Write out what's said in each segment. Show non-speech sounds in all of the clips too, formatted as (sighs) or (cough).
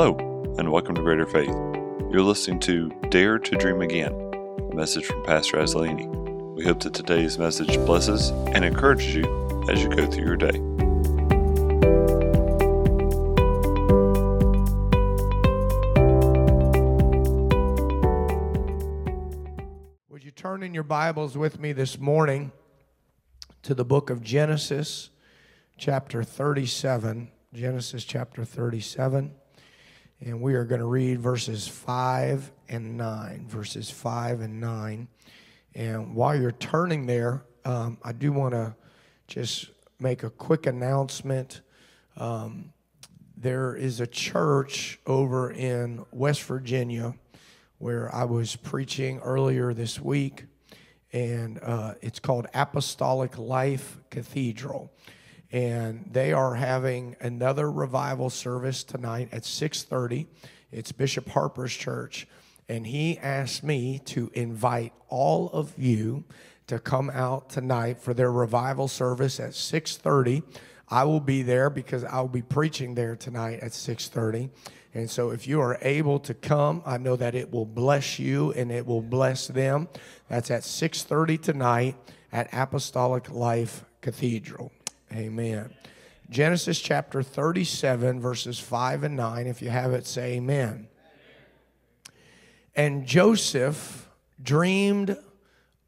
Hello, and welcome to Greater Faith. You're listening to Dare to Dream Again, a message from Pastor Azzolini. We hope that today's message blesses and encourages you as you go through your day. Would you turn in your Bibles with me this morning to the book of Genesis, chapter 37? Genesis chapter 37. And we are going to read verses 5 and 9. Verses 5 and 9. And while you're turning there, um, I do want to just make a quick announcement. Um, there is a church over in West Virginia where I was preaching earlier this week, and uh, it's called Apostolic Life Cathedral and they are having another revival service tonight at 6:30. It's Bishop Harper's church, and he asked me to invite all of you to come out tonight for their revival service at 6:30. I will be there because I'll be preaching there tonight at 6:30. And so if you are able to come, I know that it will bless you and it will bless them. That's at 6:30 tonight at Apostolic Life Cathedral. Amen. Genesis chapter 37, verses 5 and 9. If you have it, say amen. And Joseph dreamed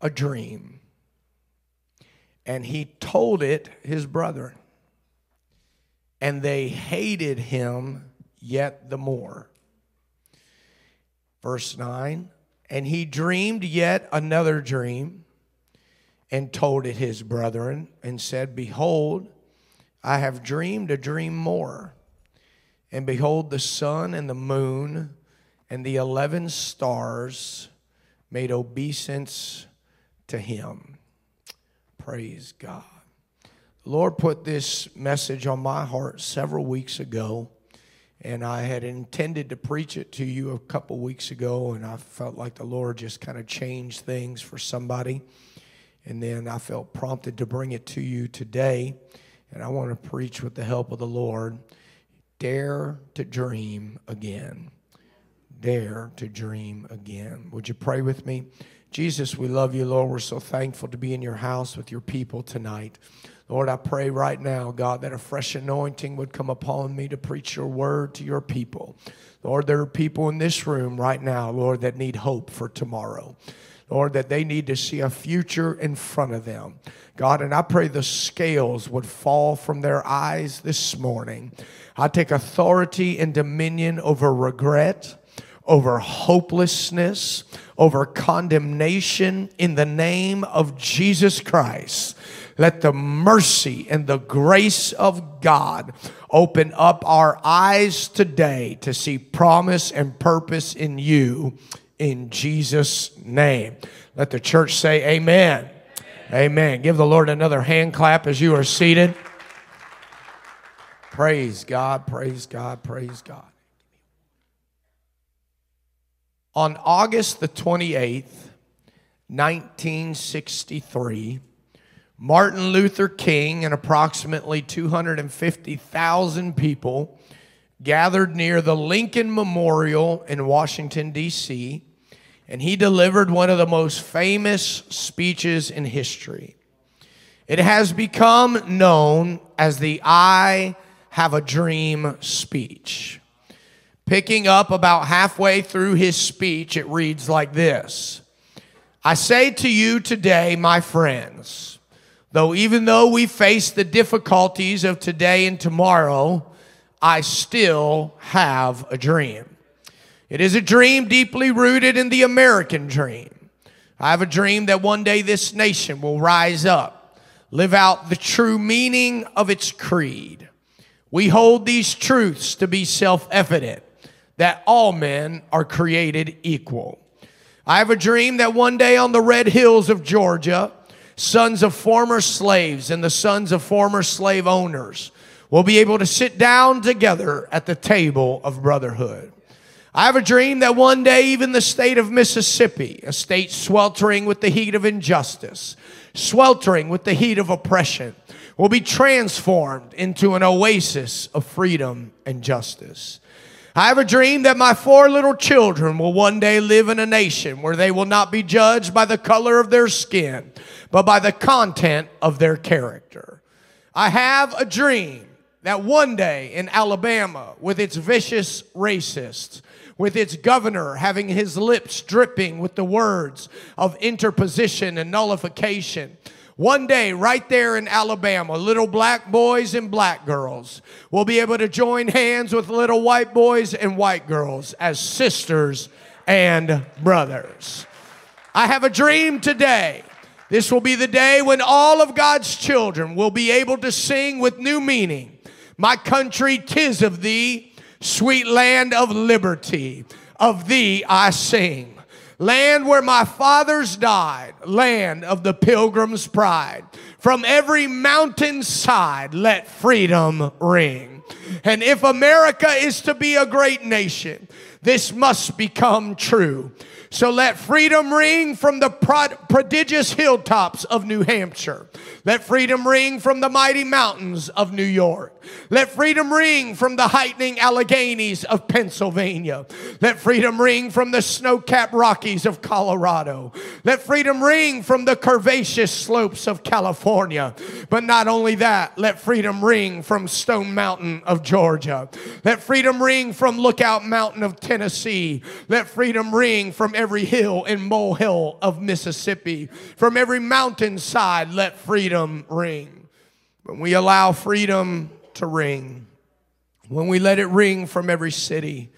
a dream, and he told it his brethren, and they hated him yet the more. Verse 9 And he dreamed yet another dream and told it his brethren and said, Behold, I have dreamed a dream more. And behold, the sun and the moon and the eleven stars made obeisance to him. Praise God. The Lord put this message on my heart several weeks ago, and I had intended to preach it to you a couple weeks ago, and I felt like the Lord just kind of changed things for somebody. And then I felt prompted to bring it to you today. And I want to preach with the help of the Lord. Dare to dream again. Dare to dream again. Would you pray with me? Jesus, we love you, Lord. We're so thankful to be in your house with your people tonight. Lord, I pray right now, God, that a fresh anointing would come upon me to preach your word to your people. Lord, there are people in this room right now, Lord, that need hope for tomorrow. Lord, that they need to see a future in front of them. God, and I pray the scales would fall from their eyes this morning. I take authority and dominion over regret, over hopelessness, over condemnation in the name of Jesus Christ. Let the mercy and the grace of God open up our eyes today to see promise and purpose in you in Jesus' name. Let the church say, Amen. Amen. amen. Give the Lord another hand clap as you are seated. Praise God, praise God, praise God. On August the 28th, 1963, Martin Luther King and approximately 250,000 people gathered near the Lincoln Memorial in Washington, D.C and he delivered one of the most famous speeches in history. It has become known as the I Have a Dream speech. Picking up about halfway through his speech, it reads like this I say to you today, my friends, though even though we face the difficulties of today and tomorrow, I still have a dream. It is a dream deeply rooted in the American dream. I have a dream that one day this nation will rise up, live out the true meaning of its creed. We hold these truths to be self evident that all men are created equal. I have a dream that one day on the red hills of Georgia, sons of former slaves and the sons of former slave owners will be able to sit down together at the table of brotherhood. I have a dream that one day, even the state of Mississippi, a state sweltering with the heat of injustice, sweltering with the heat of oppression, will be transformed into an oasis of freedom and justice. I have a dream that my four little children will one day live in a nation where they will not be judged by the color of their skin, but by the content of their character. I have a dream that one day in Alabama, with its vicious racists, with its governor having his lips dripping with the words of interposition and nullification, one day, right there in Alabama, little black boys and black girls will be able to join hands with little white boys and white girls as sisters and brothers. I have a dream today. This will be the day when all of God's children will be able to sing with new meaning. My country, tis of thee, sweet land of liberty. Of thee I sing land where my fathers died, land of the pilgrim's pride. From every mountainside, let freedom ring. And if America is to be a great nation, this must become true. So let freedom ring from the prodigious hilltops of New Hampshire. Let freedom ring from the mighty mountains of New York. Let freedom ring from the heightening Alleghanies of Pennsylvania. Let freedom ring from the snow capped Rockies of Colorado. Let freedom ring from the curvaceous slopes of California. But not only that, let freedom ring from Stone Mountain of Georgia. Let freedom ring from Lookout Mountain of Tennessee. Let freedom ring from every hill and molehill of Mississippi. From every mountainside, let freedom ring. When we allow freedom to ring, when we let it ring from every city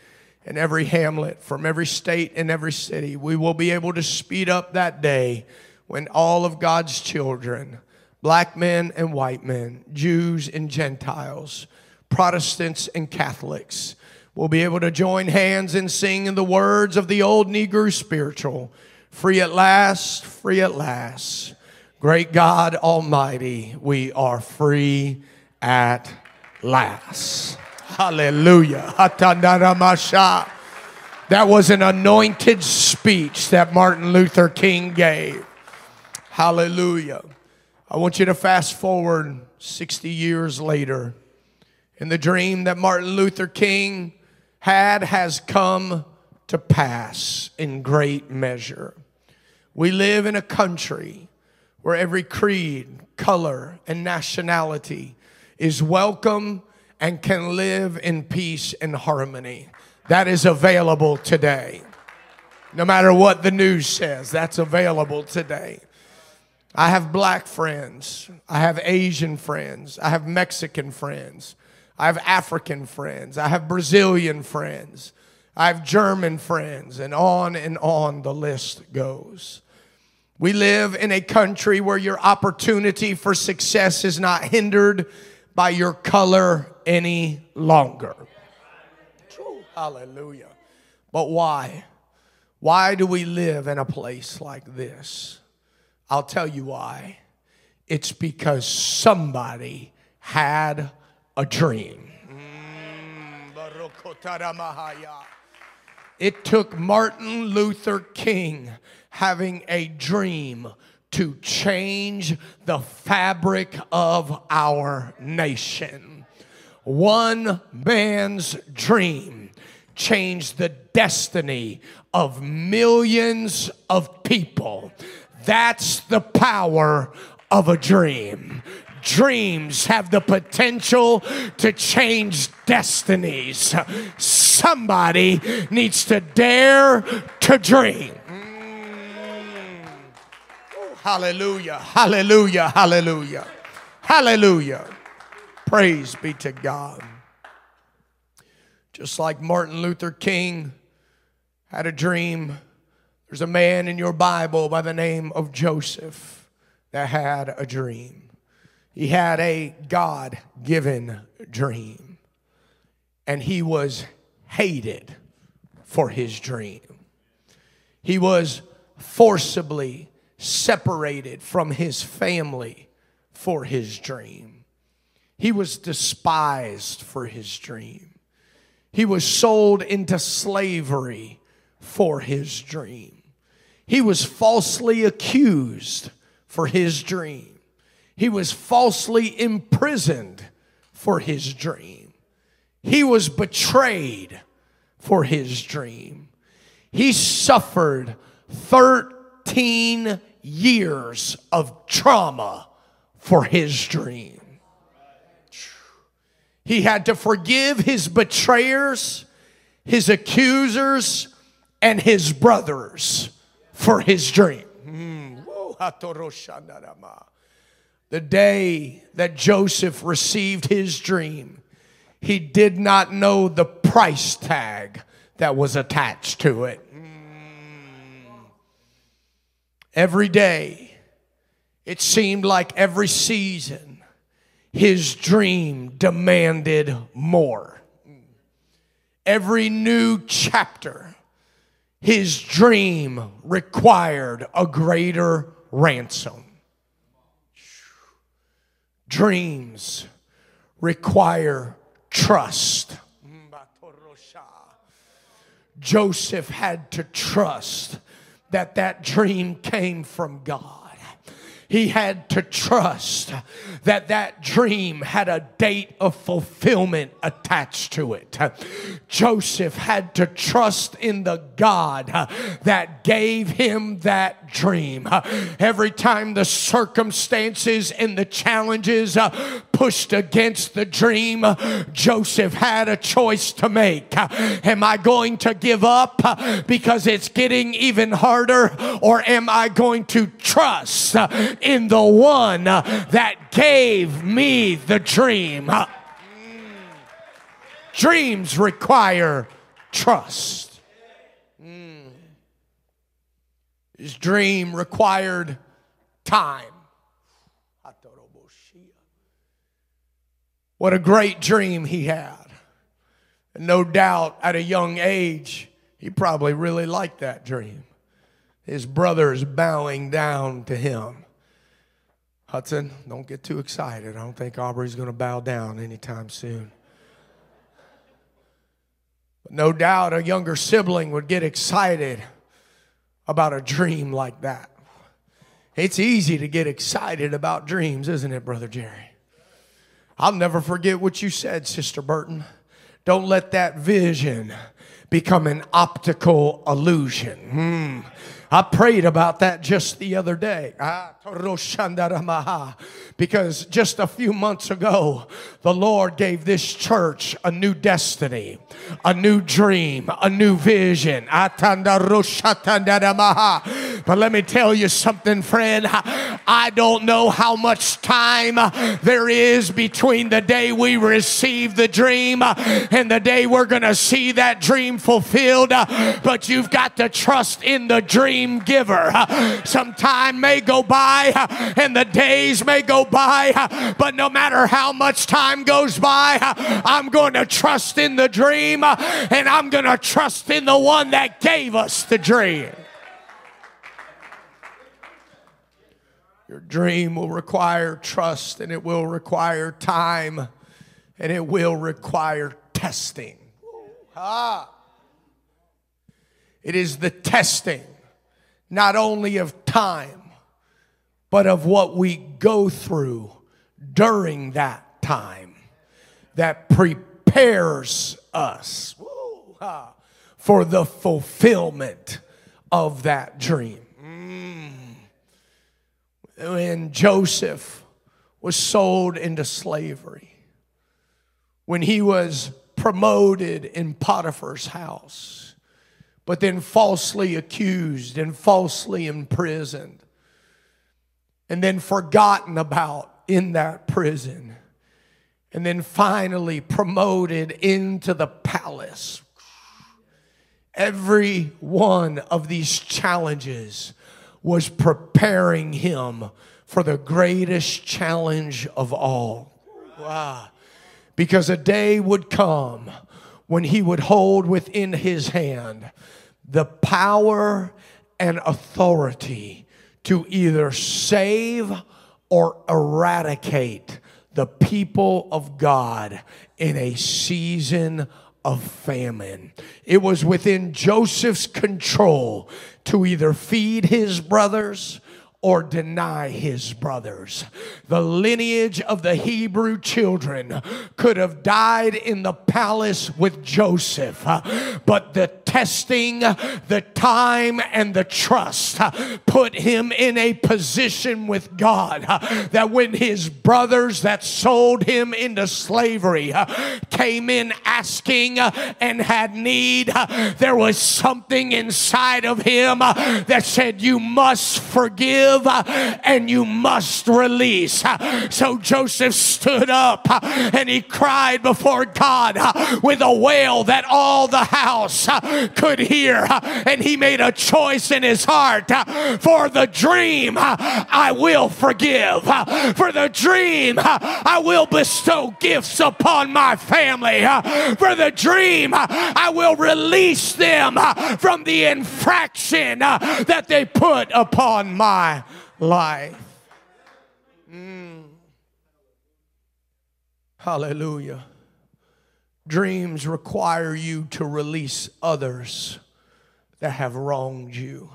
and every hamlet, from every state and every city, we will be able to speed up that day when all of God's children, black men and white men, Jews and Gentiles, Protestants and Catholics, will be able to join hands and sing in the words of the old Negro spiritual Free at last, free at last. Great God Almighty, we are free at last. Hallelujah. That was an anointed speech that Martin Luther King gave. Hallelujah. I want you to fast forward 60 years later. And the dream that Martin Luther King had has come to pass in great measure. We live in a country where every creed, color, and nationality is welcome and can live in peace and harmony. That is available today. No matter what the news says, that's available today. I have black friends. I have Asian friends. I have Mexican friends. I have African friends. I have Brazilian friends. I have German friends. And on and on the list goes. We live in a country where your opportunity for success is not hindered by your color any longer. True. Hallelujah. But why? Why do we live in a place like this? I'll tell you why. It's because somebody had a dream. Mm, it took Martin Luther King having a dream to change the fabric of our nation. One man's dream changed the destiny of millions of people. That's the power of a dream dreams have the potential to change destinies. Somebody needs to dare to dream. Hallelujah, hallelujah, hallelujah, hallelujah. Praise be to God. Just like Martin Luther King had a dream, there's a man in your Bible by the name of Joseph that had a dream. He had a God given dream, and he was hated for his dream. He was forcibly separated from his family for his dream. He was despised for his dream. He was sold into slavery for his dream. He was falsely accused for his dream. He was falsely imprisoned for his dream. He was betrayed for his dream. He suffered 13 years of trauma for his dream. He had to forgive his betrayers, his accusers, and his brothers for his dream. The day that Joseph received his dream, he did not know the price tag that was attached to it. Every day, it seemed like every season, his dream demanded more. Every new chapter, his dream required a greater ransom. Dreams require trust. Joseph had to trust that that dream came from God he had to trust that that dream had a date of fulfillment attached to it. Joseph had to trust in the God that gave him that dream. Every time the circumstances and the challenges uh, pushed against the dream, Joseph had a choice to make. Am I going to give up because it's getting even harder, or am I going to trust in the one that gave me the dream. Dreams require trust. His dream required time. What a great dream he had. And no doubt at a young age, he probably really liked that dream. His brothers bowing down to him. Hudson, don't get too excited. I don't think Aubrey's going to bow down anytime soon. But no doubt a younger sibling would get excited about a dream like that. It's easy to get excited about dreams, isn't it, Brother Jerry? I'll never forget what you said, Sister Burton. Don't let that vision become an optical illusion. Hmm. I prayed about that just the other day. Ah, because just a few months ago, the Lord gave this church a new destiny, a new dream, a new vision. But let me tell you something, friend. I don't know how much time there is between the day we receive the dream and the day we're going to see that dream fulfilled. But you've got to trust in the dream giver. Some time may go by and the days may go by, but no matter how much time goes by, I'm going to trust in the dream and I'm going to trust in the one that gave us the dream. Your dream will require trust and it will require time and it will require testing. Ah. It is the testing not only of time, but of what we go through during that time that prepares us for the fulfillment of that dream. When Joseph was sold into slavery, when he was promoted in Potiphar's house, but then falsely accused and falsely imprisoned, and then forgotten about in that prison, and then finally promoted into the palace. Every one of these challenges was preparing him for the greatest challenge of all. Wow. Because a day would come when he would hold within his hand the power and authority to either save or eradicate the people of God in a season of famine. It was within Joseph's control to either feed his brothers or deny his brothers. The lineage of the Hebrew children could have died in the palace with Joseph, but the testing, the time, and the trust uh, put him in a position with God uh, that when his brothers that sold him into slavery uh, came in asking and had need, there was something inside of him that said, You must forgive and you must release. So Joseph stood up and he cried before God with a wail that all the house could hear. And he made a choice in his heart uh, for the dream uh, I will forgive. Uh, for the dream I will bestow gifts upon my family. For the dream I will release them from the infraction that they put upon my life. Mm. Hallelujah. Dreams require you to release others that have wronged you.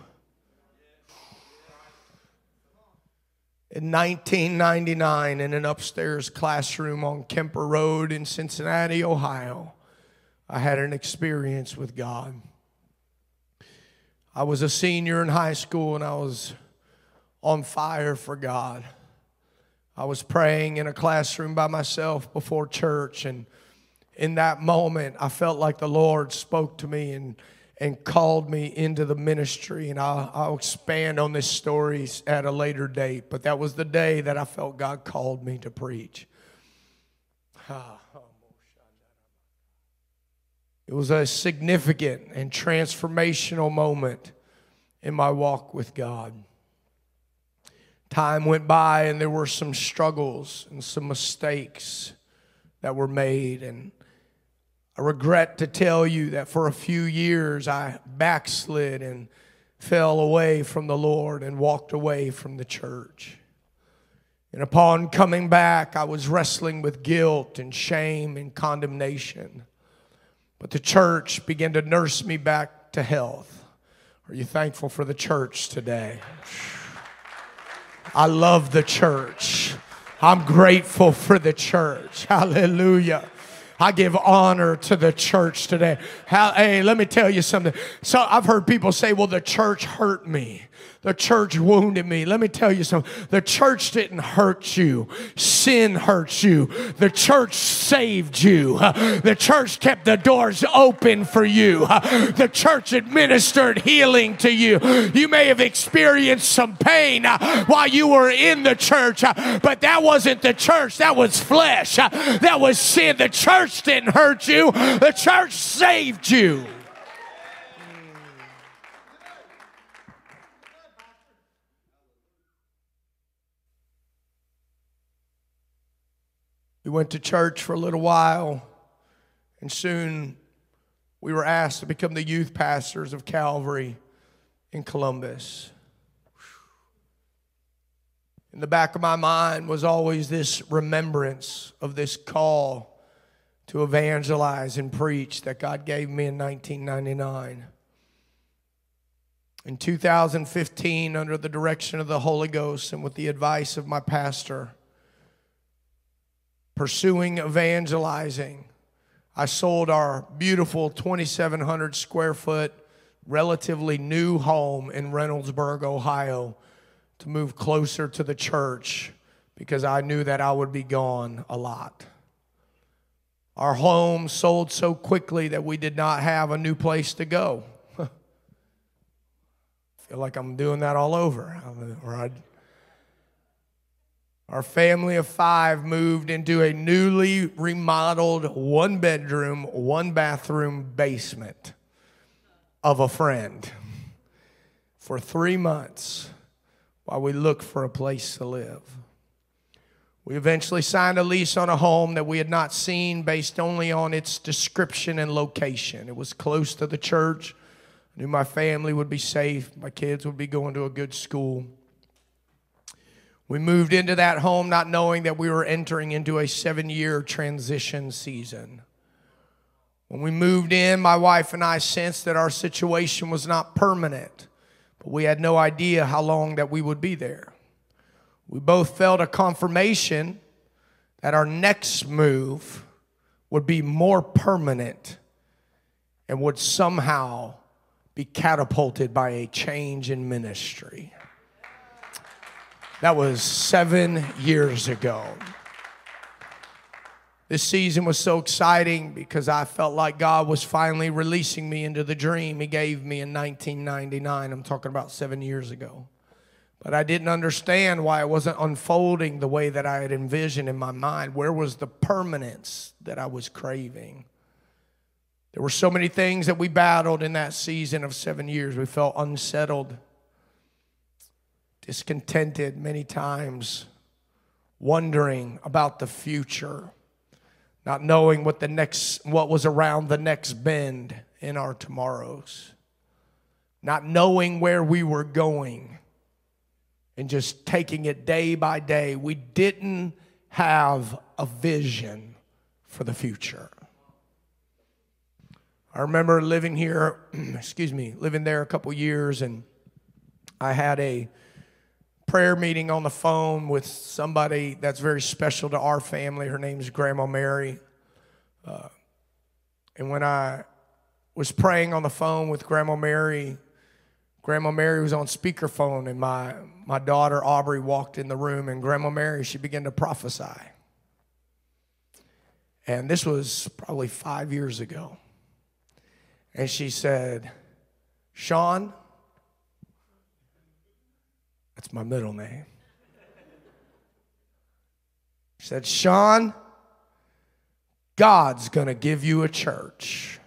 In 1999, in an upstairs classroom on Kemper Road in Cincinnati, Ohio, I had an experience with God. I was a senior in high school and I was on fire for God. I was praying in a classroom by myself before church, and in that moment, I felt like the Lord spoke to me and, and called me into the ministry. And I'll, I'll expand on this story at a later date, but that was the day that I felt God called me to preach. (sighs) It was a significant and transformational moment in my walk with God. Time went by and there were some struggles and some mistakes that were made. And I regret to tell you that for a few years I backslid and fell away from the Lord and walked away from the church. And upon coming back, I was wrestling with guilt and shame and condemnation. But the church began to nurse me back to health. Are you thankful for the church today? I love the church. I'm grateful for the church. Hallelujah. I give honor to the church today. How, hey, let me tell you something. So I've heard people say, well, the church hurt me. The church wounded me. Let me tell you something. The church didn't hurt you. Sin hurt you. The church saved you. The church kept the doors open for you. The church administered healing to you. You may have experienced some pain while you were in the church, but that wasn't the church. That was flesh. That was sin. The church didn't hurt you. The church saved you. We went to church for a little while, and soon we were asked to become the youth pastors of Calvary in Columbus. In the back of my mind was always this remembrance of this call to evangelize and preach that God gave me in 1999. In 2015, under the direction of the Holy Ghost and with the advice of my pastor, pursuing evangelizing. I sold our beautiful 2,700 square foot, relatively new home in Reynoldsburg, Ohio, to move closer to the church because I knew that I would be gone a lot. Our home sold so quickly that we did not have a new place to go. I (laughs) feel like I'm doing that all over. Or I'd our family of five moved into a newly remodeled one bedroom, one bathroom basement of a friend for three months while we looked for a place to live. We eventually signed a lease on a home that we had not seen based only on its description and location. It was close to the church. I knew my family would be safe, my kids would be going to a good school. We moved into that home not knowing that we were entering into a seven year transition season. When we moved in, my wife and I sensed that our situation was not permanent. but we had no idea how long that we would be there. We both felt a confirmation that our next move would be more permanent and would somehow be catapulted by a change in ministry. That was seven years ago. This season was so exciting because I felt like God was finally releasing me into the dream He gave me in 1999. I'm talking about seven years ago. But I didn't understand why it wasn't unfolding the way that I had envisioned in my mind. Where was the permanence that I was craving? There were so many things that we battled in that season of seven years. We felt unsettled, discontented many times, wondering about the future, not knowing what the next what was around the next bend in our tomorrows, not knowing where we were going and just taking it day by day. We didn't have a vision for the future. I remember living here, (clears throat) excuse me, living there a couple years, and I had a prayer meeting on the phone with somebody that's very special to our family. Her name's Grandma Mary. Uh, and when I was praying on the phone with Grandma Mary, Grandma Mary was on speakerphone, and my, my daughter Aubrey walked in the room, and Grandma Mary, she began to prophesy. And this was probably five years ago. And she said, Sean, that's my middle name. She said, Sean, God's gonna give you a church.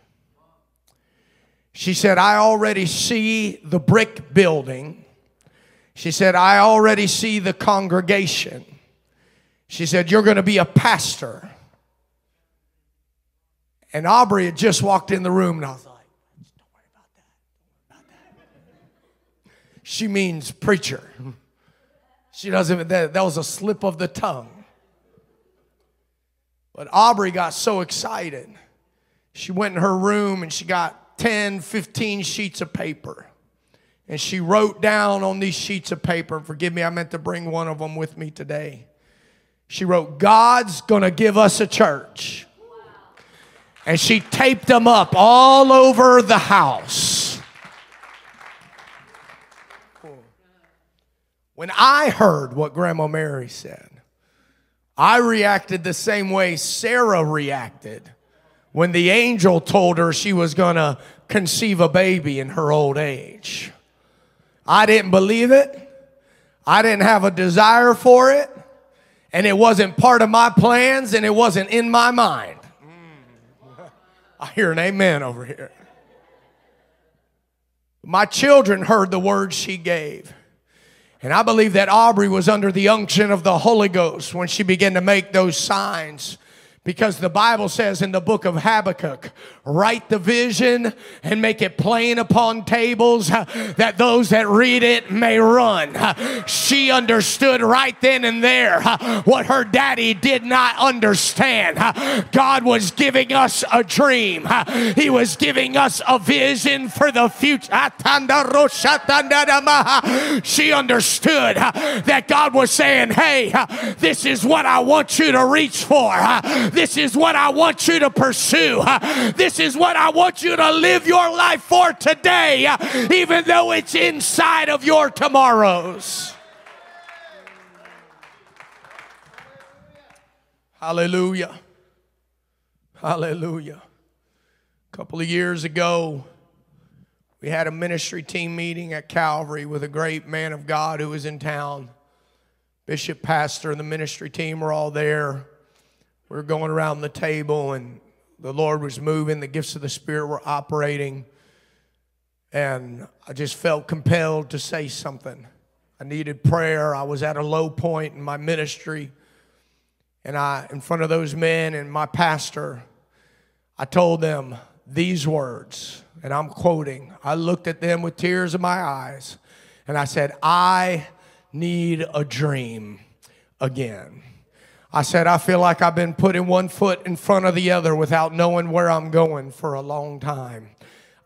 She said, I already see the brick building. She said, I already see the congregation. She said, You're gonna be a pastor. And Aubrey had just walked in the room, and I was like, Don't worry about that. Don't worry about that. She means preacher. She doesn't, that, that was a slip of the tongue. But Aubrey got so excited. She went in her room and she got 10, 15 sheets of paper. And she wrote down on these sheets of paper, forgive me, I meant to bring one of them with me today. She wrote, God's gonna give us a church. And she taped them up all over the house. When I heard what Grandma Mary said, I reacted the same way Sarah reacted when the angel told her she was going to conceive a baby in her old age. I didn't believe it. I didn't have a desire for it. And it wasn't part of my plans and it wasn't in my mind. I hear an amen over here. My children heard the words she gave. And I believe that Aubrey was under the unction of the Holy Ghost when she began to make those signs. Because the Bible says in the book of Habakkuk, write the vision and make it plain upon tables uh, that those that read it may run. Uh, she understood right then and there uh, what her daddy did not understand. God was giving us a dream, He was giving us a vision for the future. She understood that God was saying, Hey, this is what I want you to reach for. This is what I want you to pursue. This is what I want you to live your life for today, even though it's inside of your tomorrows. Hallelujah. Hallelujah. A couple of years ago, we had a ministry team meeting at Calvary with a great man of God who was in town. Bishop, pastor, and the ministry team were all there we were going around the table and the Lord was moving, the gifts of the Spirit were operating. And I just felt compelled to say something. I needed prayer. I was at a low point in my ministry. And I, in front of those men and my pastor, I told them these words, and I'm quoting. I looked at them with tears in my eyes, and I said, I need a dream again. I said, I feel like I've been putting one foot in front of the other without knowing where I'm going for a long time.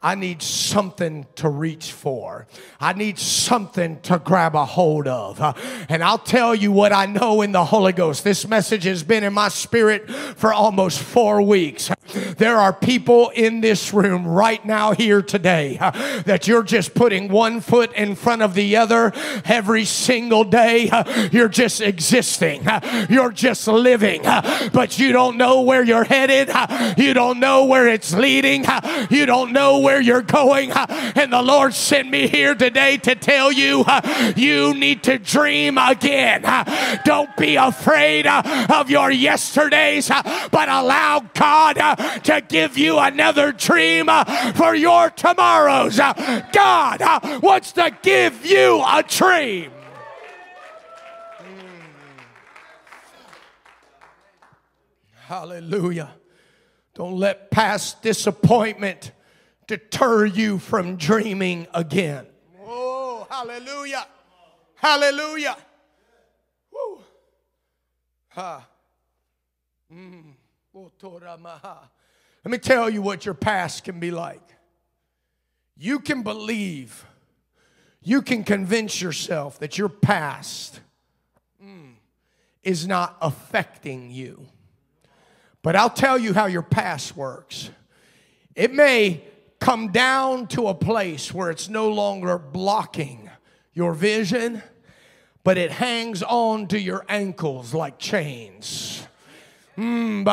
I need something to reach for. I need something to grab a hold of. And I'll tell you what I know in the Holy Ghost. This message has been in my spirit for almost four weeks. There are people in this room right now here today that you're just putting one foot in front of the other every single day. You're just existing. You're just living. But you don't know where you're headed. You don't know where it's leading. You don't know where where you're going. And the Lord sent me here today to tell you you need to dream again. Don't be afraid of your yesterdays, but allow God to give you another dream for your tomorrows. God wants to give you a dream. Hallelujah. Don't let past disappointment deter you from dreaming again. Oh, hallelujah. Hallelujah. Woo. Ha. Mm. Let me tell you what your past can be like. You can believe, you can convince yourself that your past mm, is not affecting you. But I'll tell you how your past works. It may come down to a place where it's no longer blocking your vision, but it hangs on to your ankles like chains. Mm,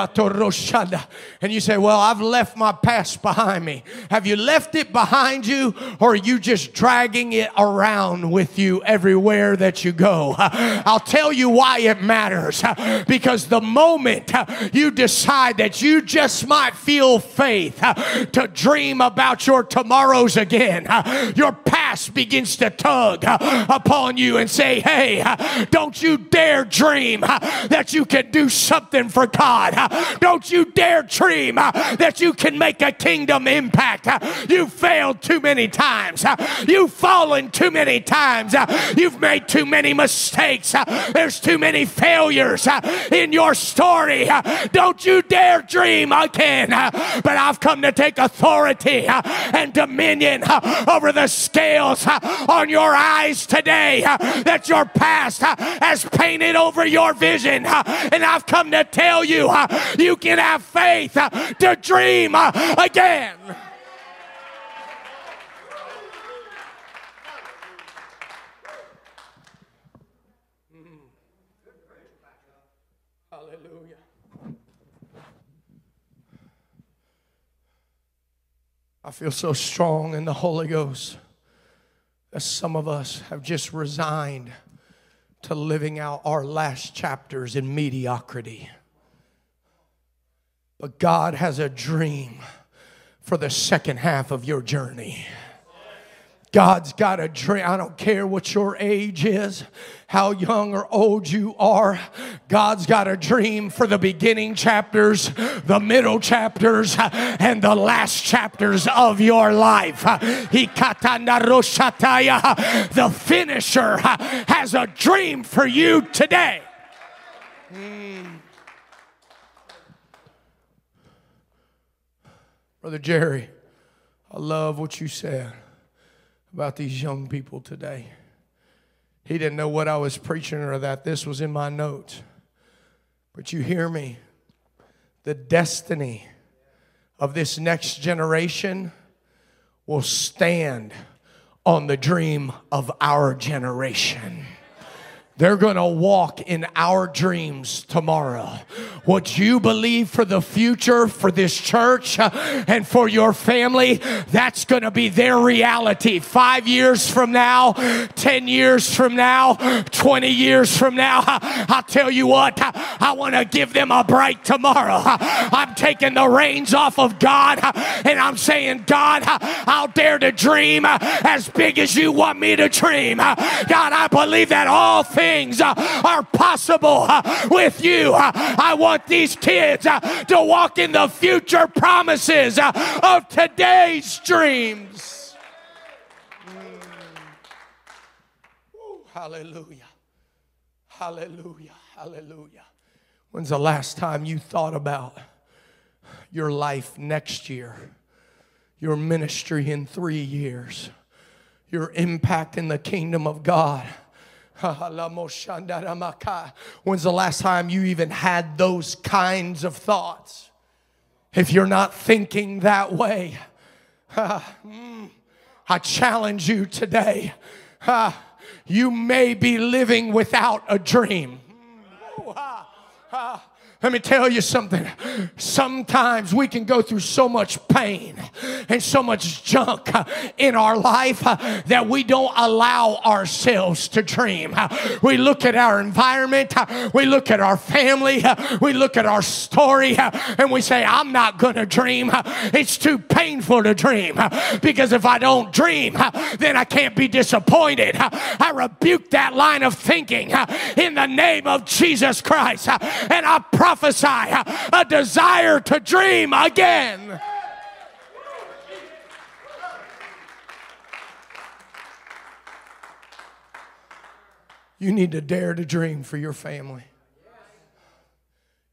and you say, Well, I've left my past behind me. Have you left it behind you, or are you just dragging it around with you everywhere that you go? (laughs) I'll tell you why it matters. (laughs) Because the moment (laughs) you decide that you just might feel faith to dream about your tomorrows again, your past begins to tug upon you and say, Hey, don't you dare dream that you can do something for God. Don't you dare dream that you can make a kingdom impact. You've failed too many times. You've fallen too many times. You've made too many mistakes. There's too many failures in your story. Don't you dare dream again. But I've come to take authority and dominion over the scales on your eyes today that your past has painted over your vision. And I've come to tell you uh, you can have faith uh, to dream uh, again. Hallelujah. I feel so strong in the Holy Ghost that some of us have just resigned to living out our last chapters in mediocrity. But God has a dream for the second half of your journey. God's got a dream. I don't care what your age is, how young or old you are. God's got a dream for the beginning chapters, the middle chapters, and the last chapters of your life. The finisher has a dream for you today. Mm. Brother Jerry, I love what you said about these young people today. He didn't know what I was preaching or that this was in my notes. But you hear me? The destiny of this next generation will stand on the dream of our generation. They're going to walk in our dreams tomorrow. What you believe for the future, for this church, uh, and for your family, that's going to be their reality. Five years from now, 10 years from now, 20 years from now, (laughs) I'll tell you what, I want to give them a bright tomorrow. (laughs) I'm taking the reins off of God (laughs) and I'm saying, God, I'll dare to dream as big as you want me to dream. God, I believe that all things things uh, are possible uh, with you. Uh, I want these kids to walk in the future promises of today's dreams. Mm. hallelujah. Hallelujah. Hallelujah. When's the last time you thought about your life next year? your ministry in three years, your impact in the kingdom of God. When's the last time you even had those kinds of thoughts? If you're not thinking that way, (laughs) mm, I challenge you today. You may be living without a dream. Let me tell you something. Sometimes we can go through so much pain and so much junk in our life that we don't allow ourselves to dream. We look at our environment, we look at our family, we look at our story, and we say, I'm not going to dream. It's too painful to dream because if I don't dream, then I can't be disappointed. I rebuke that line of thinking in the name of Jesus Christ. And I prophesy a desire to dream again. You need to dare to dream for your family.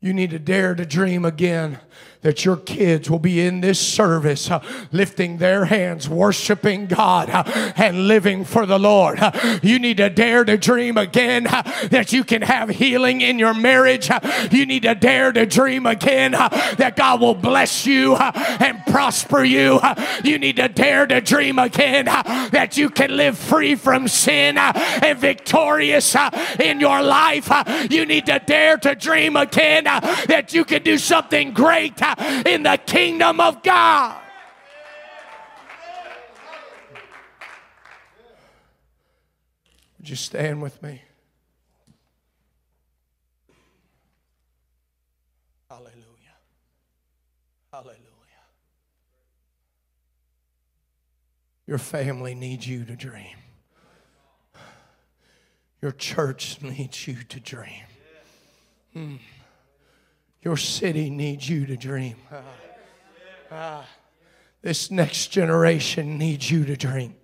You need to dare to dream again that your kids will be in this service uh, lifting their hands, worshiping God, uh, and living for the Lord. Uh, you need to dare to dream again uh, that you can have healing in your marriage. Uh, you need to dare to dream again uh, that God will bless you and prosper you. you need to dare to dream again that you can live free from sin and victorious in your life. you need to dare to dream again that you can do something great (laughs) in the kingdom of God. Would you stand with me? Hallelujah. Hallelujah. Your family needs you to dream. Your church needs you to dream. Hmm. Your city needs you to dream. Uh, uh, this next generation needs you to dream.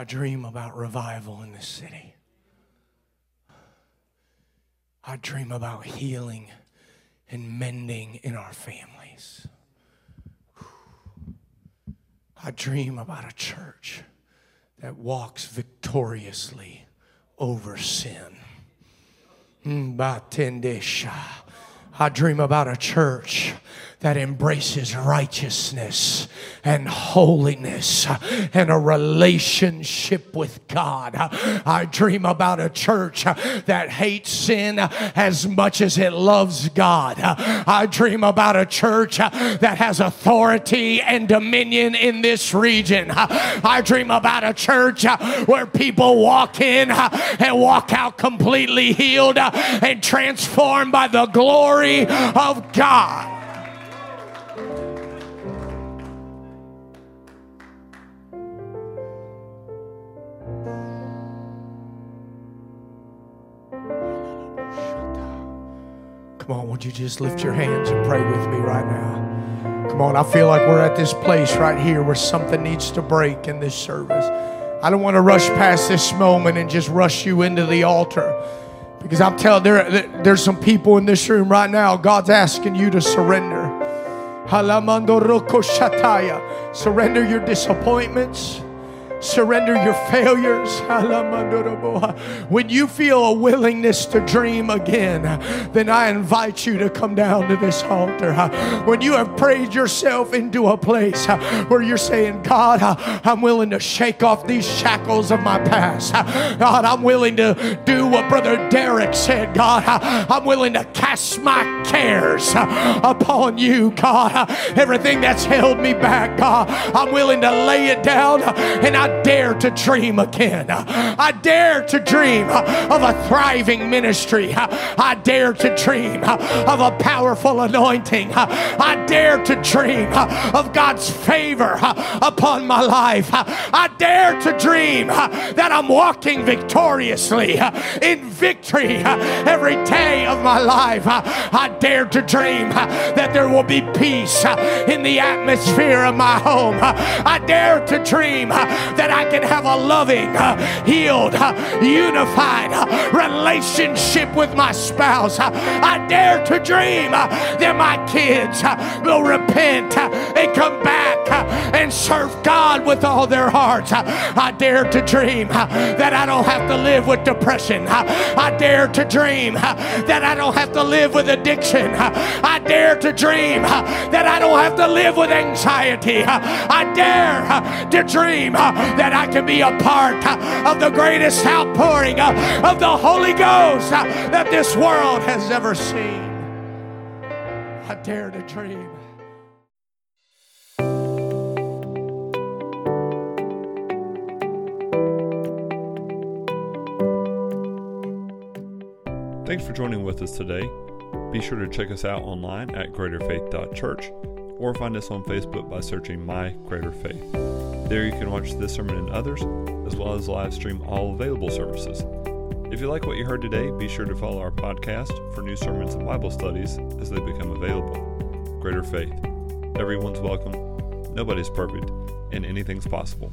I dream about revival in this city. I dream about healing and mending in our families. I dream about a church that walks victoriously over sin. Mm, I dream about a church that embraces righteousness and holiness and a relationship with God. I dream about a church that hates sin as much as it loves God. I dream about a church that has authority and dominion in this region. I dream about a church where people walk in and walk out completely healed and transformed by the glory of God. Would you just lift your hands and pray with me right now? Come on, I feel like we're at this place right here where something needs to break in this service. I don't want to rush past this moment and just rush you into the altar. Because I'm telling there, there's some people in this room right now, God's asking you to surrender. Surrender your disappointments. Surrender your failures. (laughs) When you feel a willingness to dream again, then I invite you to come down to this altar. When you have prayed yourself into a place where you're saying, God, I'm willing to shake off these shackles of my past. God, I'm willing to do what Brother Derek said. God, I'm willing to cast my cares upon you, God. Everything that's held me back, God, I'm willing to lay it down and I dare to dream again. I dare to dream of a thriving ministry. I dare to dream of a powerful anointing. I dare to dream of God's favor upon my life. I dare to dream that I'm walking victoriously in victory every day of my life. I dare to dream that there will be peace in the atmosphere of my home. I dare to dream that I can have a loving, uh, healed, uh, unified uh, relationship with my spouse. I dare to dream that my kids will repent and come back and serve God with all their hearts. I dare to dream that I don't have to live with depression. I dare to dream that I don't have to live with addiction. I dare to dream that I don't have to live with anxiety. I dare to dream that I can be a part of the greatest outpouring of the Holy Ghost that this world has ever seen. I dare to dream. Thanks for joining with us today. Be sure to check us out online at greaterfaith.church or find us on Facebook by searching My Greater Faith. There you can watch this sermon and others, as well as live stream all available services. If you like what you heard today, be sure to follow our podcast for new sermons and Bible studies as they become available. Greater Faith. Everyone's welcome, nobody's perfect, and anything's possible.